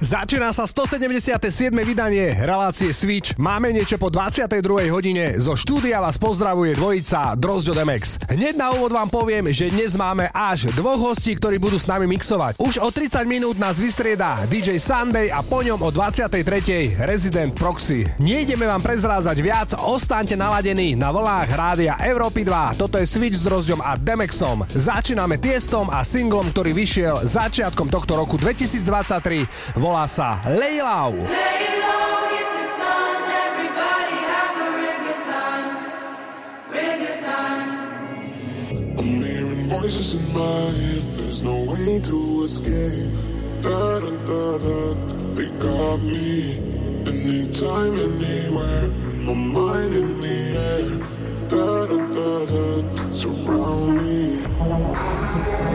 Začína sa 177. vydanie relácie Switch. Máme niečo po 22. hodine. Zo štúdia vás pozdravuje dvojica Drozďo Demex. Hneď na úvod vám poviem, že dnes máme až dvoch hostí, ktorí budú s nami mixovať. Už o 30 minút nás vystrieda DJ Sunday a po ňom o 23. Resident Proxy. Nejdeme vám prezrázať viac, ostaňte naladení na vlnách rádia Európy 2. Toto je Switch s Drozďom a Demexom. Začíname tiestom a singlom, ktorý vyšiel začiatkom tohto roku 2023. Volá sa Lejlau. voices in my head, there's no way to escape. Da da da da, they got me. Anytime, anywhere, my mind in the air. Da da da da, surround me.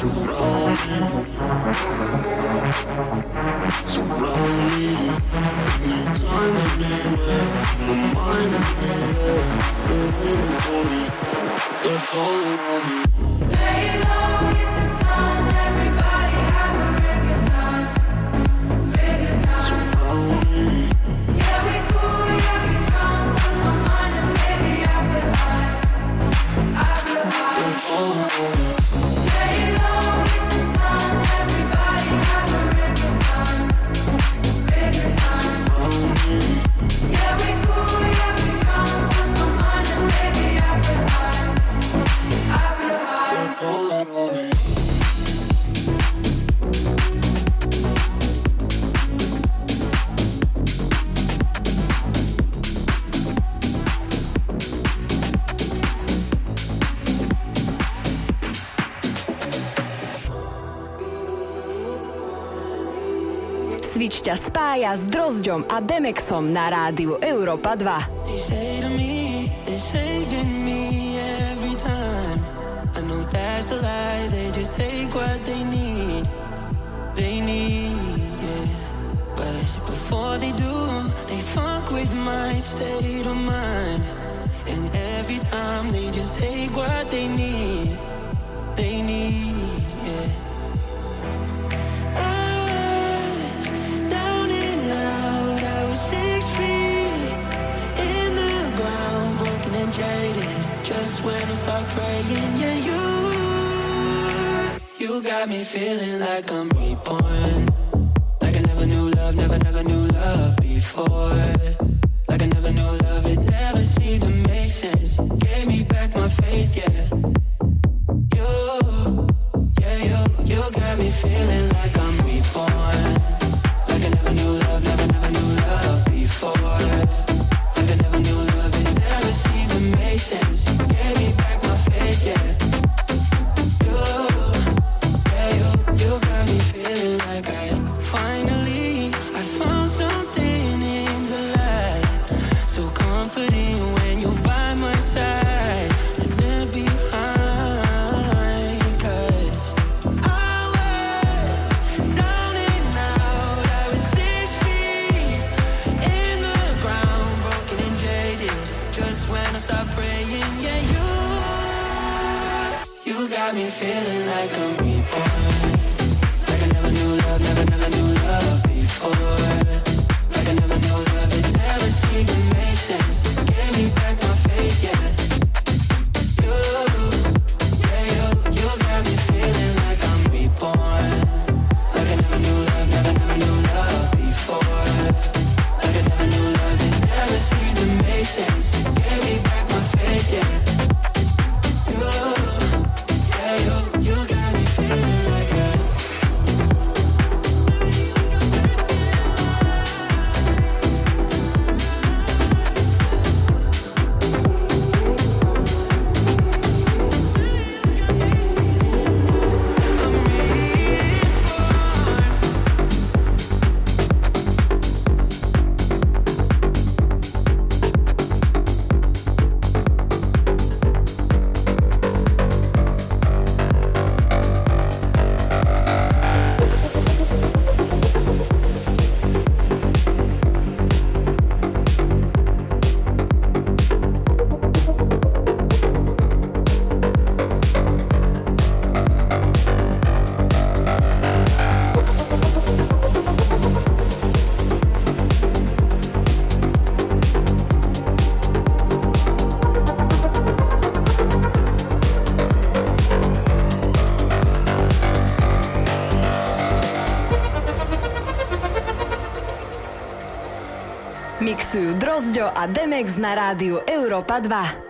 surround me. Surround me. They're waiting for me. They're calling on me. Ťa spája s Drozďom a Demexom na rádiu Európa 2. Before they do, they fuck with my state of mind. And every time they just take what they need, they need. When start praying. Yeah, you, you got me feeling like I'm reborn. Like I never knew love, never, never knew love before. Like I never knew love, it never seemed to make sense. Gave me back my faith, yeah. You, yeah, you, you got me mixujú Drozďo a Demex na rádiu Európa 2.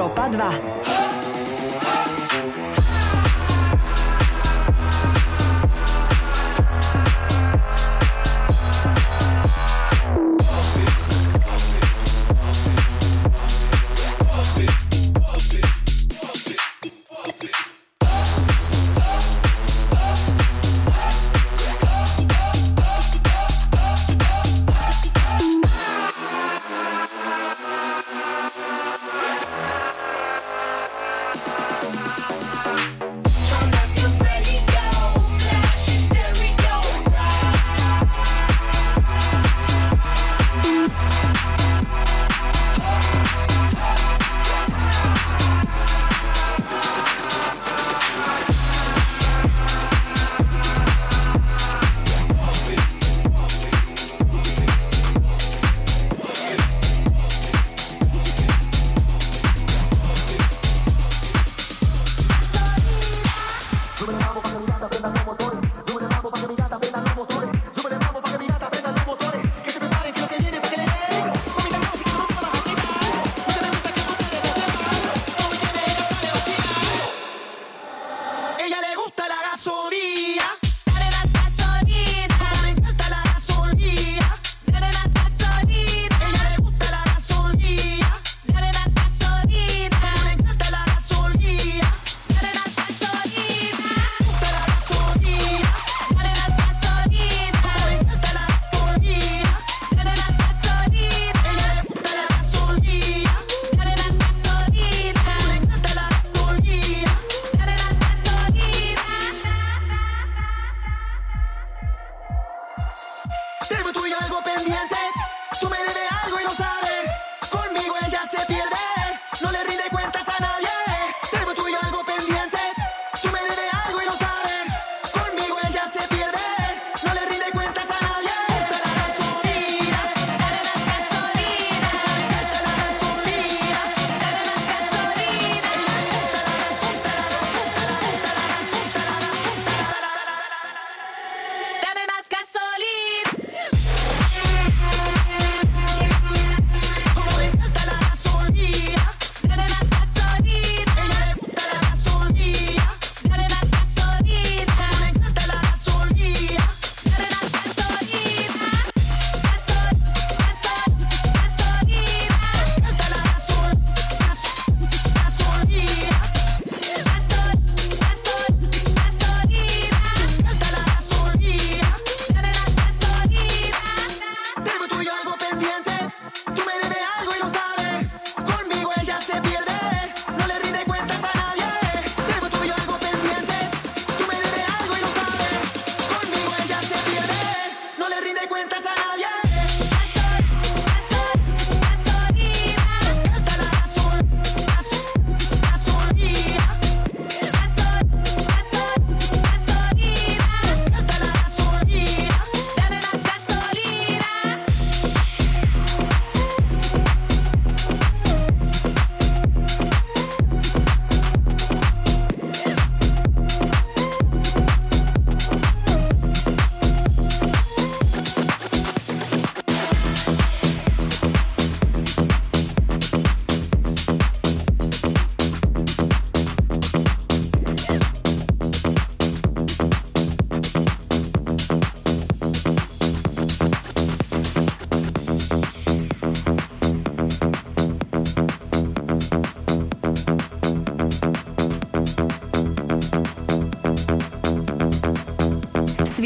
Európa 2.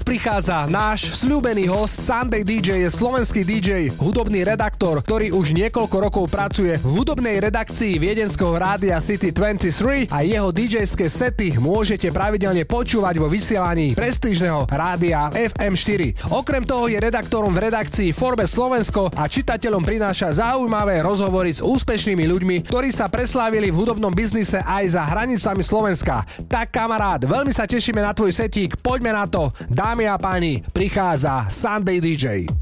prichádza náš slúbený host Sunday DJ, je slovenský DJ, hudobný redaktor, ktorý už niekoľko rokov pracuje v hudobnej redakcii viedenského rádia City 23 a jeho DJ-ské sety môžete pravidelne počúvať vo vysielaní prestížneho rádia FM4. Okrem toho je redaktorom v redakcii Forbes Slovensko a čitateľom prináša zaujímavé rozhovory s úspešnými ľuďmi, ktorí sa preslávili v hudobnom biznise aj za hranicami Slovenska. Tak kamarát, veľmi sa tešíme na tvoj setík, poďme na to. Dámy a páni, prichádza Sunday DJ.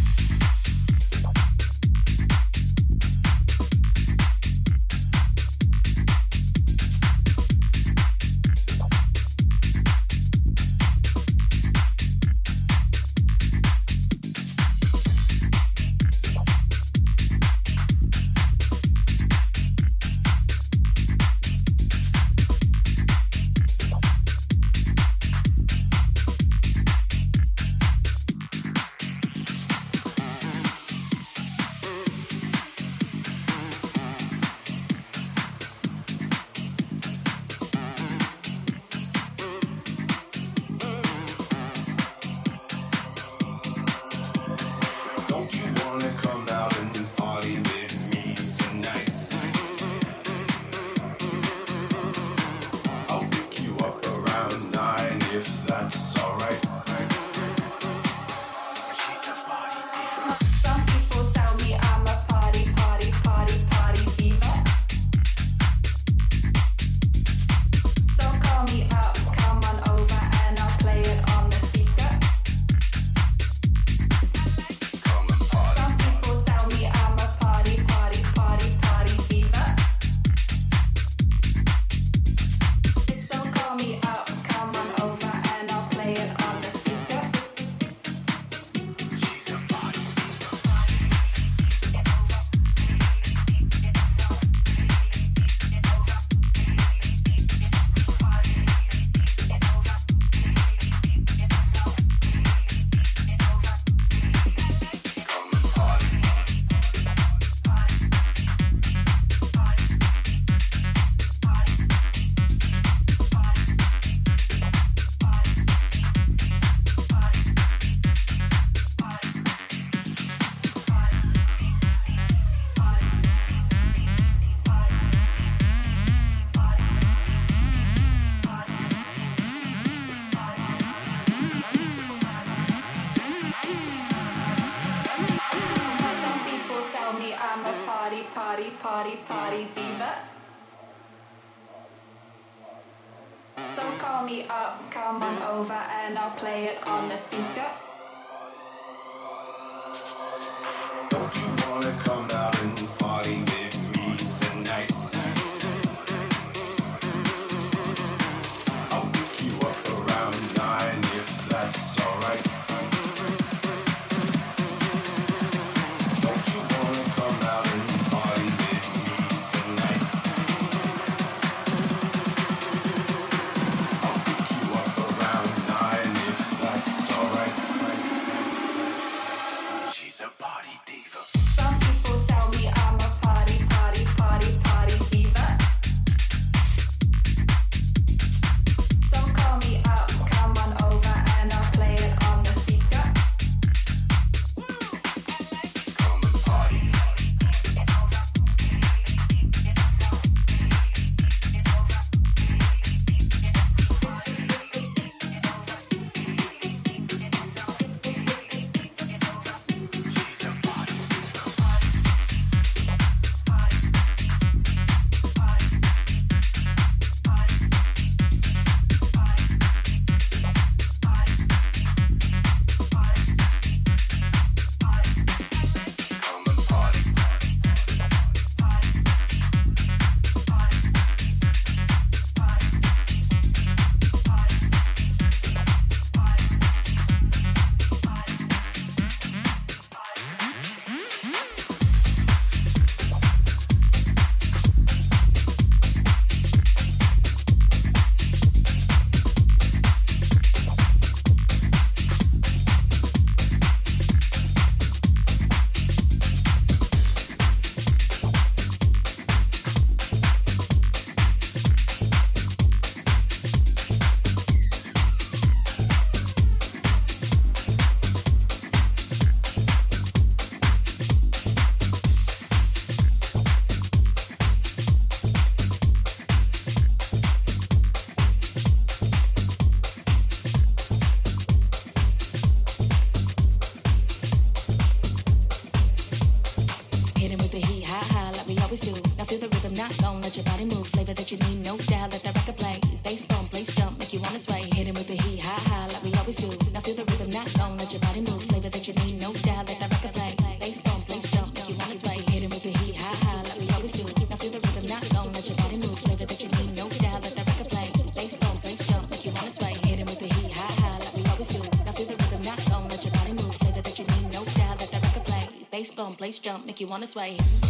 Bump, place jump, make you wanna sway.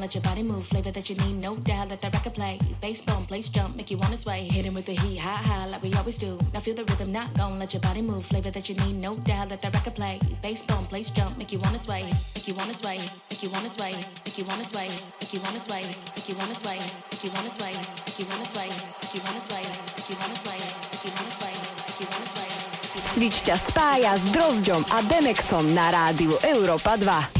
Let your body move. Flavor that you need, no doubt. Let the record play. Bass bump, place jump, make you wanna sway. Hitting with the heat, high, high, like we always do. Now feel the rhythm, not gone. Let your body move. Flavor that you need, no doubt. Let the record play. Bass bump, place jump, make you wanna sway. Make you wanna sway. Make you wanna sway. Make you wanna sway. Make you wanna sway. Make you wanna sway. Make you wanna sway. Make you wanna sway. Make you wanna sway. Make you wanna sway. Make you wanna sway. Make you wanna sway. Switch ťa spája s Drozdom a Demexom na rádiu Európa 2.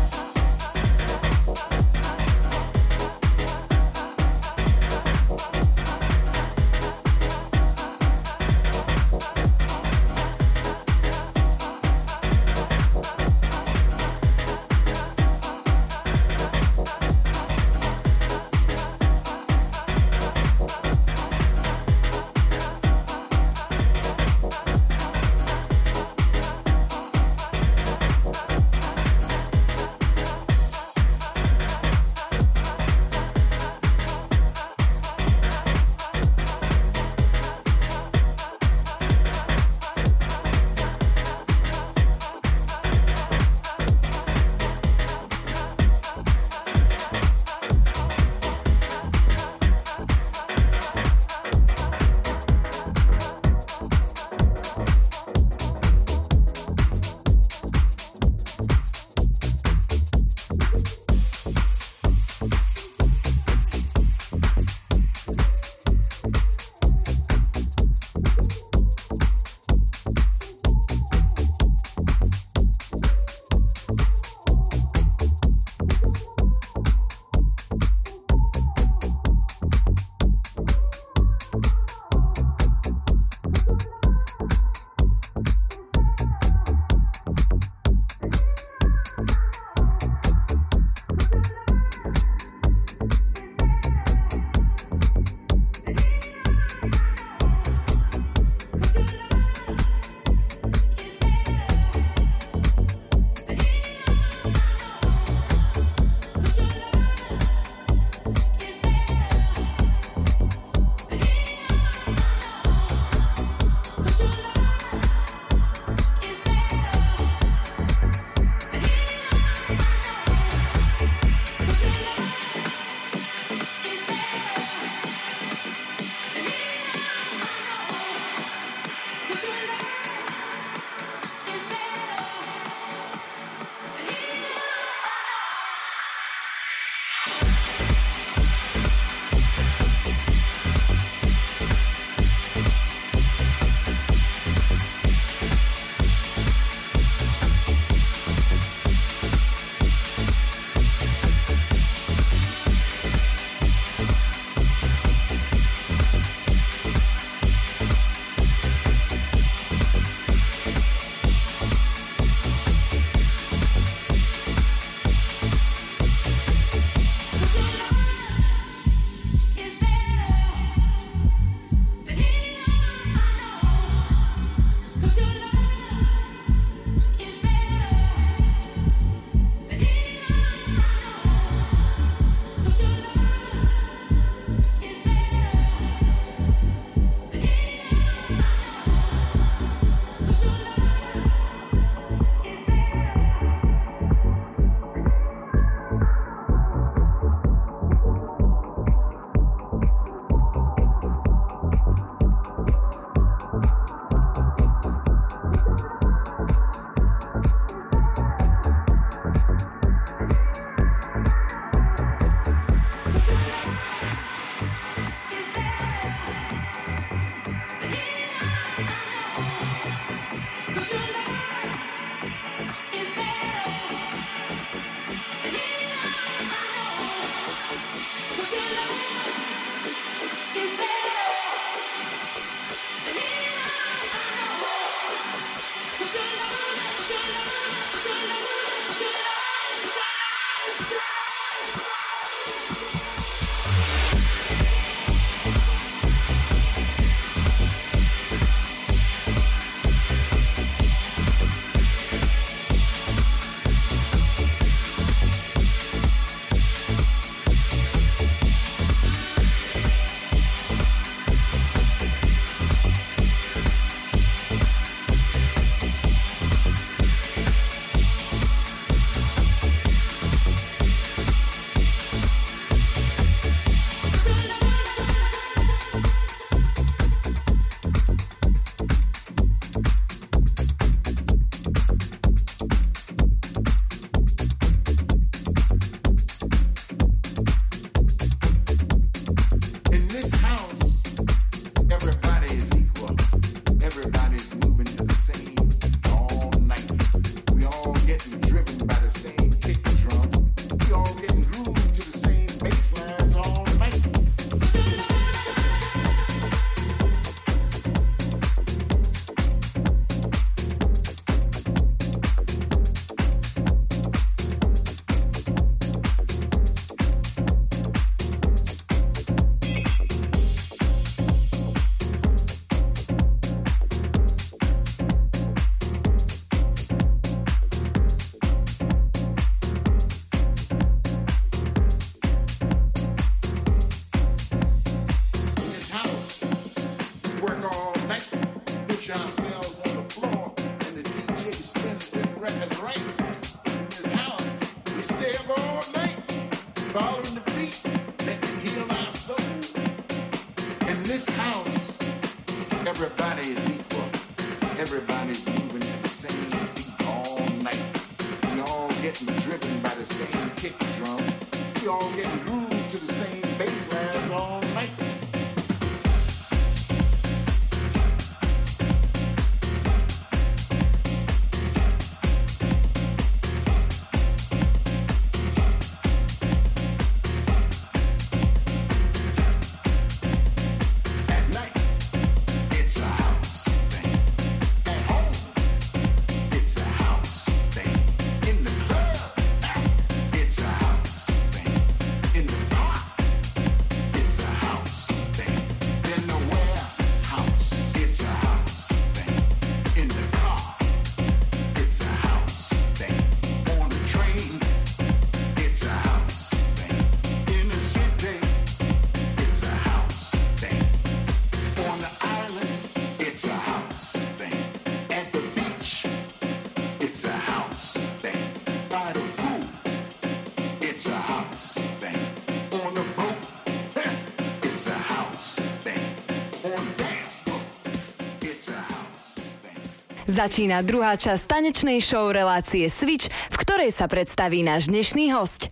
Začína druhá časť tanečnej show relácie Switch, v ktorej sa predstaví náš dnešný host.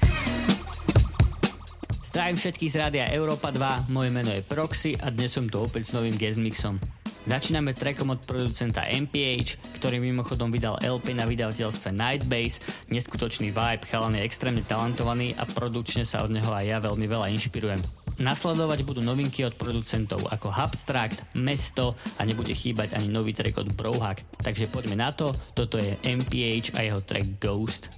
Zdravím všetkých z rádia Európa 2, moje meno je Proxy a dnes som tu opäť s novým guest mixom. Začíname trackom od producenta MPH, ktorý mimochodom vydal LP na vydavateľstve Nightbase, neskutočný vibe, chalan je extrémne talentovaný a produkčne sa od neho aj ja veľmi veľa inšpirujem. Nasledovať budú novinky od producentov ako Abstract, Mesto a nebude chýbať ani nový track od Brohack. Takže poďme na to, toto je MPH a jeho track Ghost.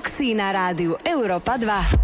Proxy na rádiu Europa 2.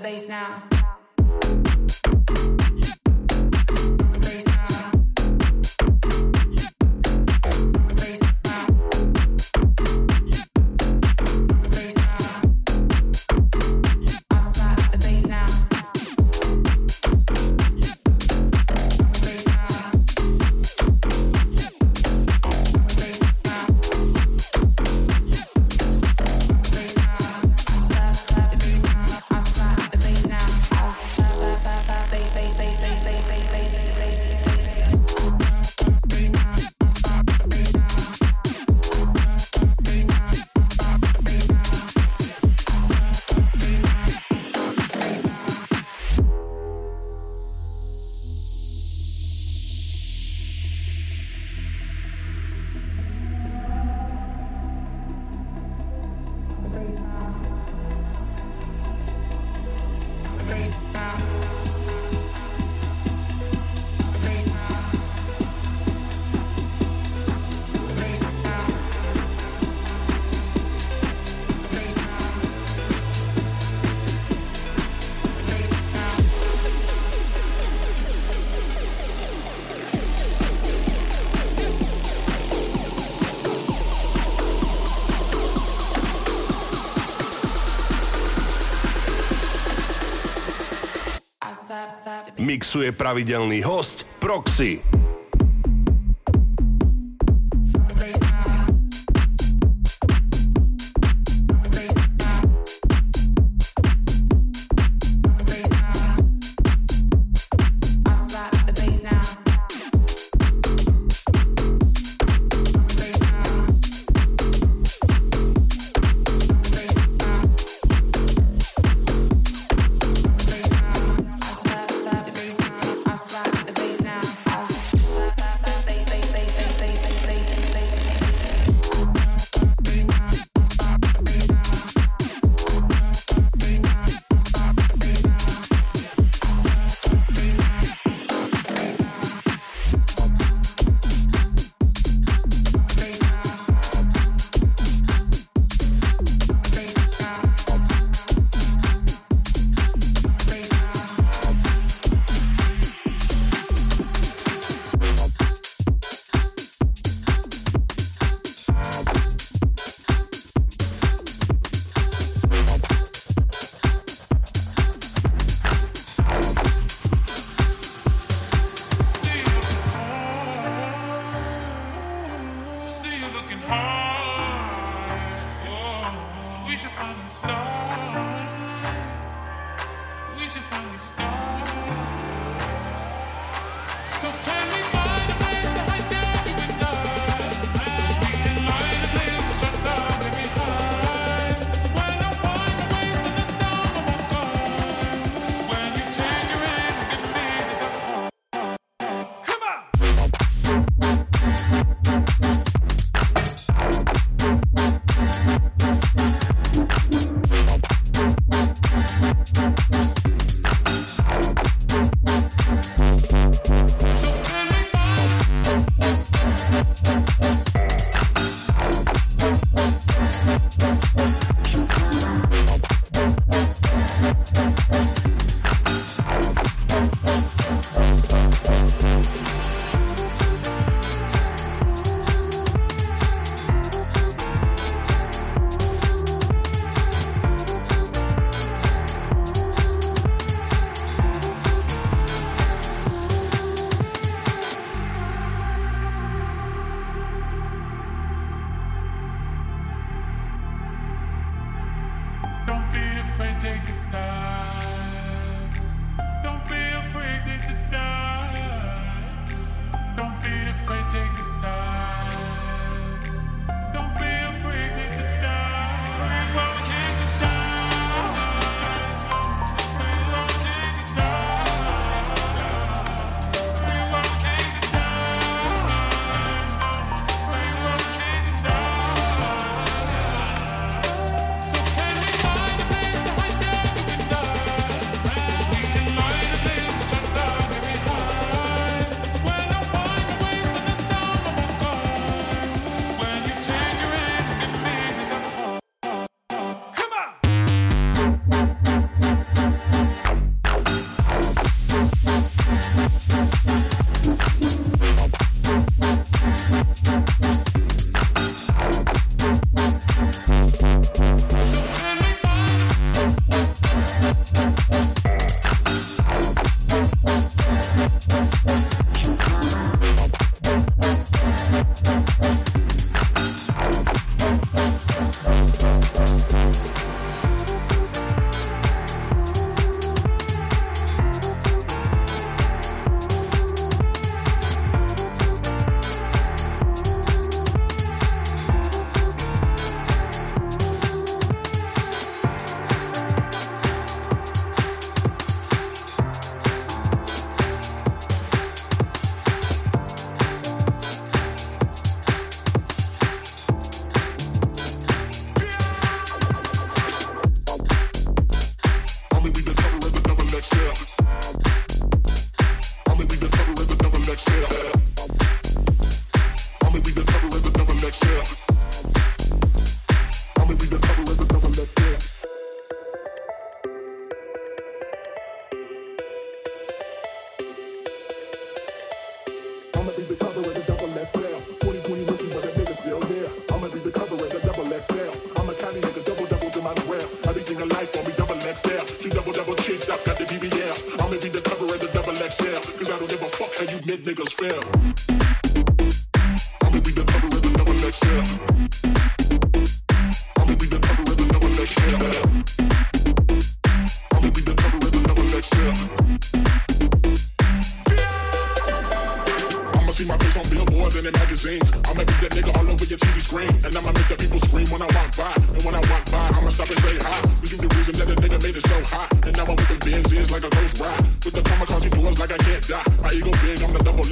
Bass now. Mixuje pravidelný host Proxy.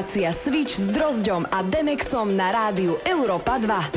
Relácia Switch s Drozdom a Demexom na rádiu Európa 2.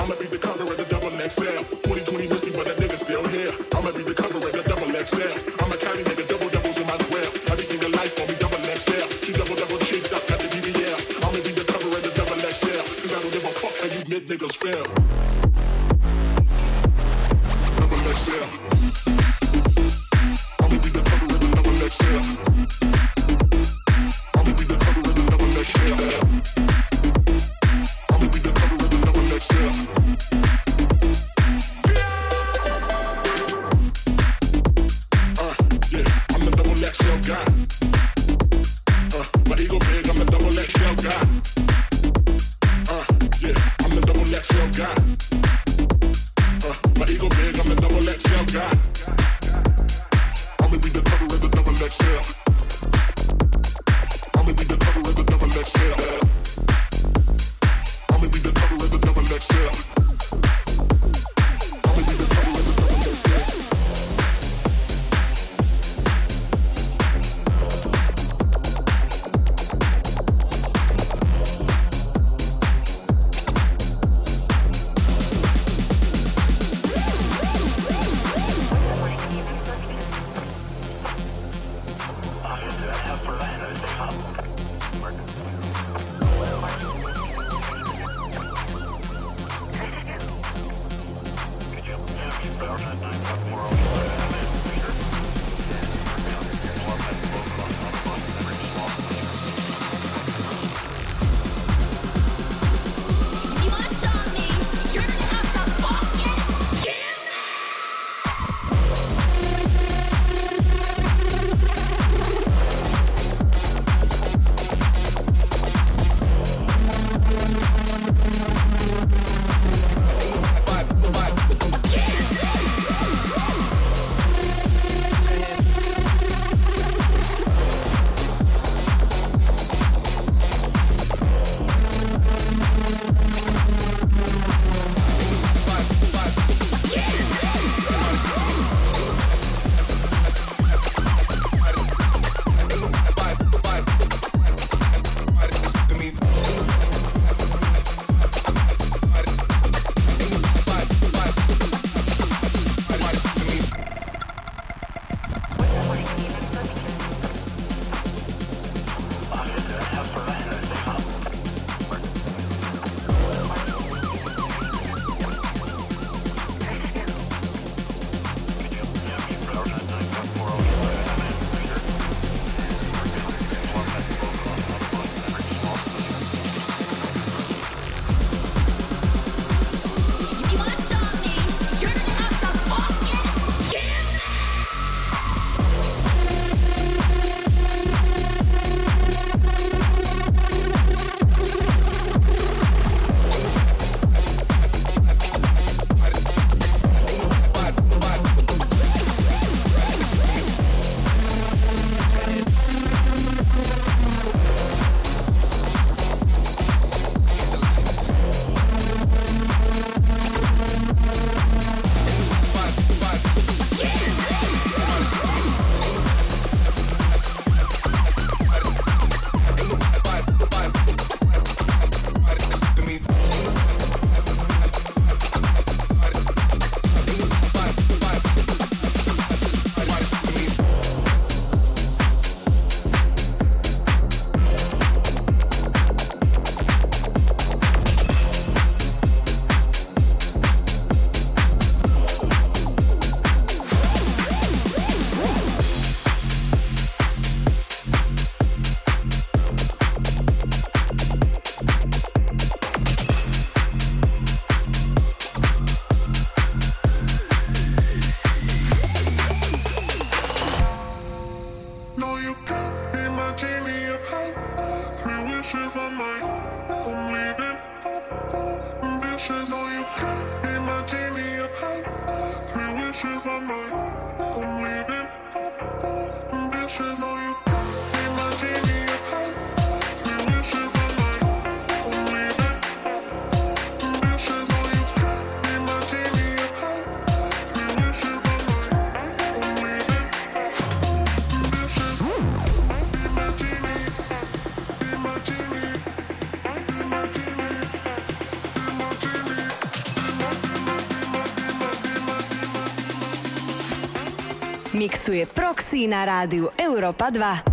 Mixuje Proxy na rádiu Europa 2.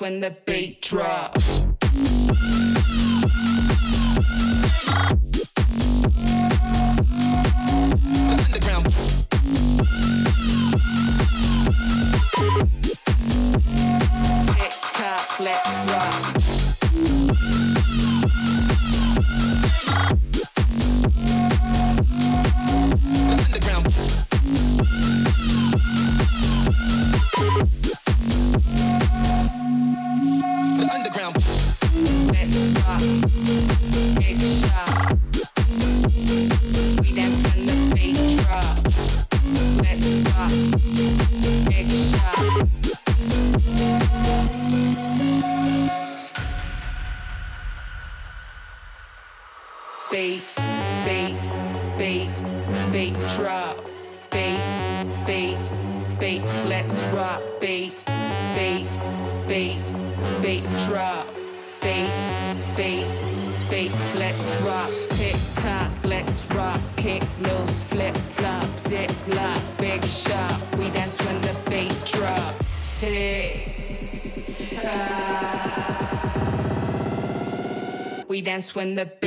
When the when the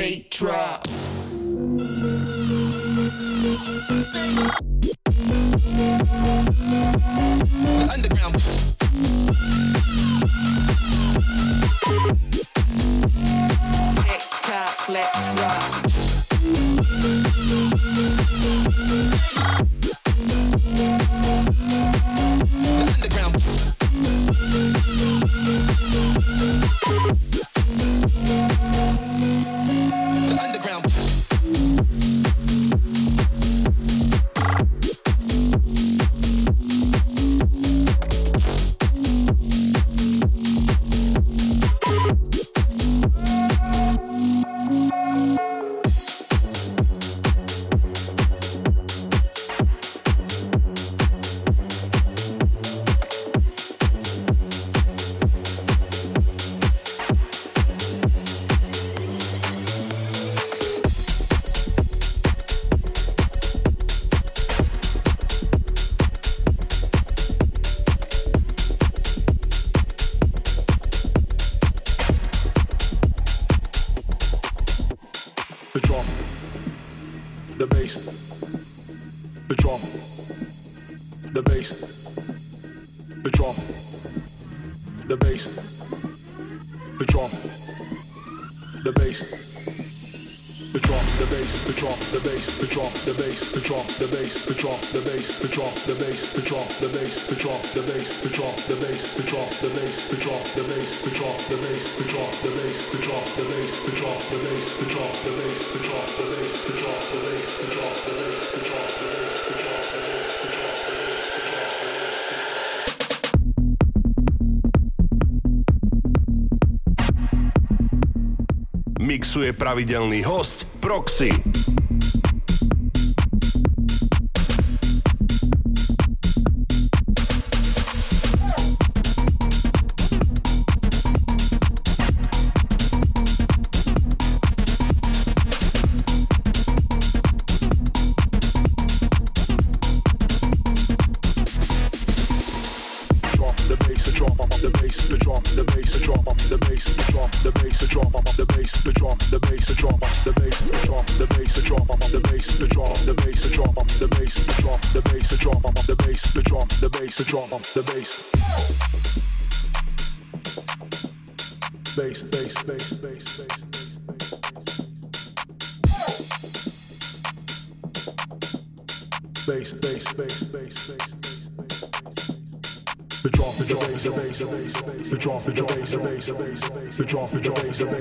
Mixuje pravidelný host Proxy.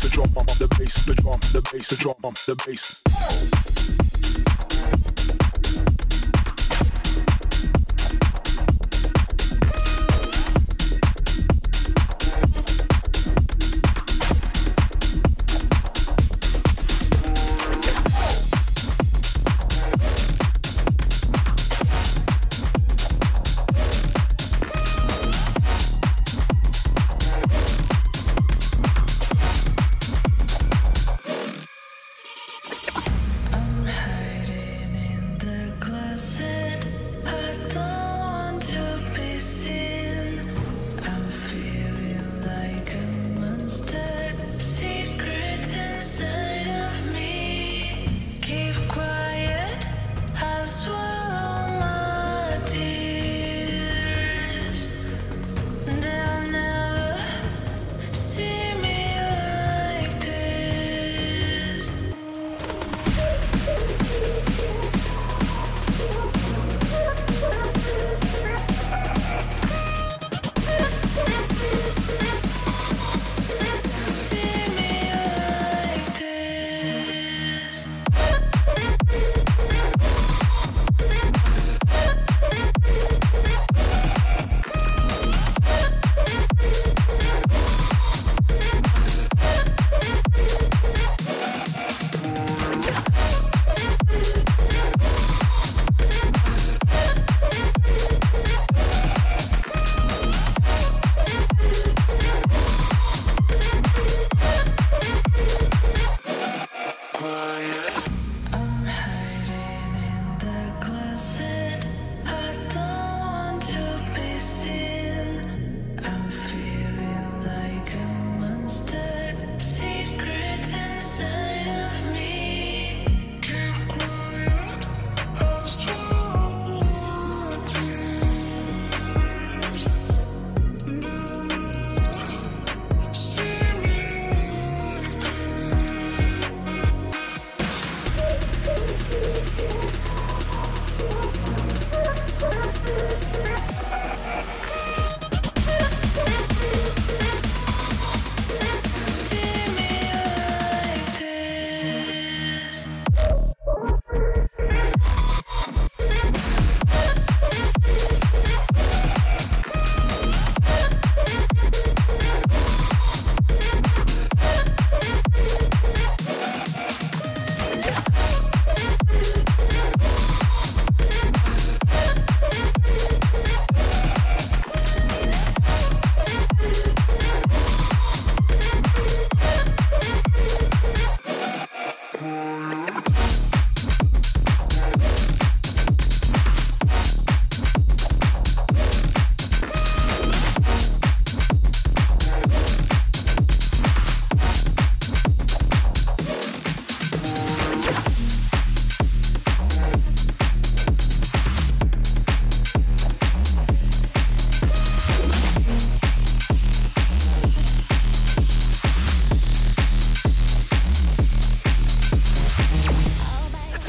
bass, the drum, the bass, the drum, the bass, the drum, the bass.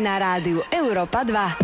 Na rádiu Europa 2.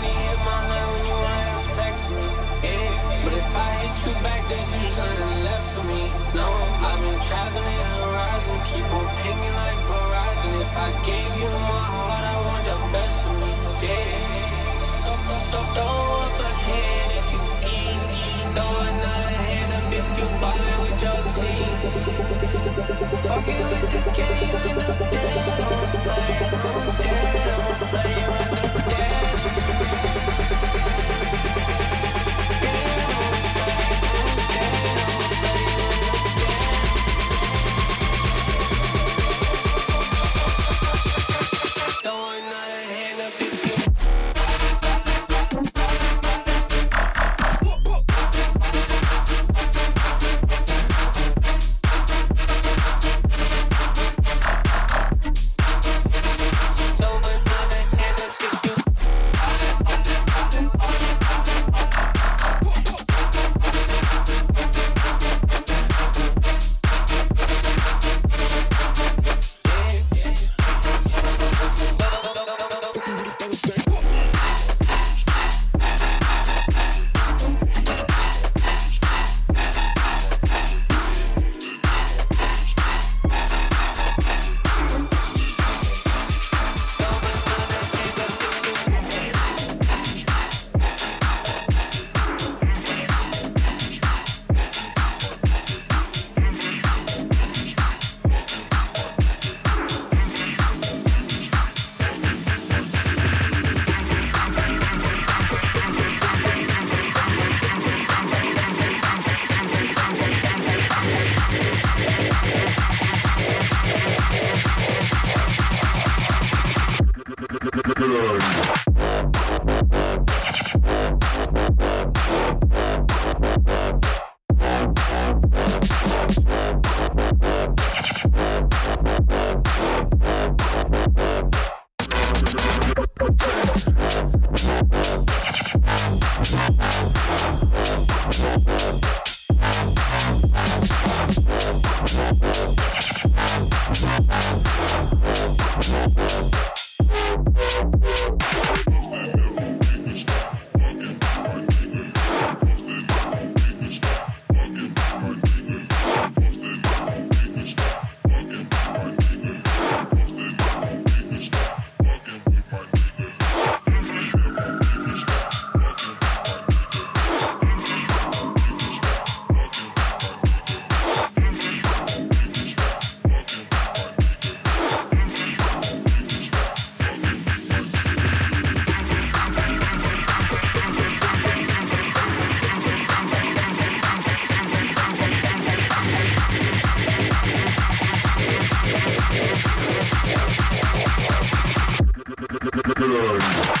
Say, oh, dead, oh, say, you end up dead. Good.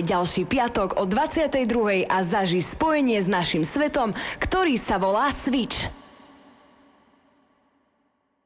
aj ďalší piatok o 22.00 a zaži spojenie s našim svetom, ktorý sa volá Switch.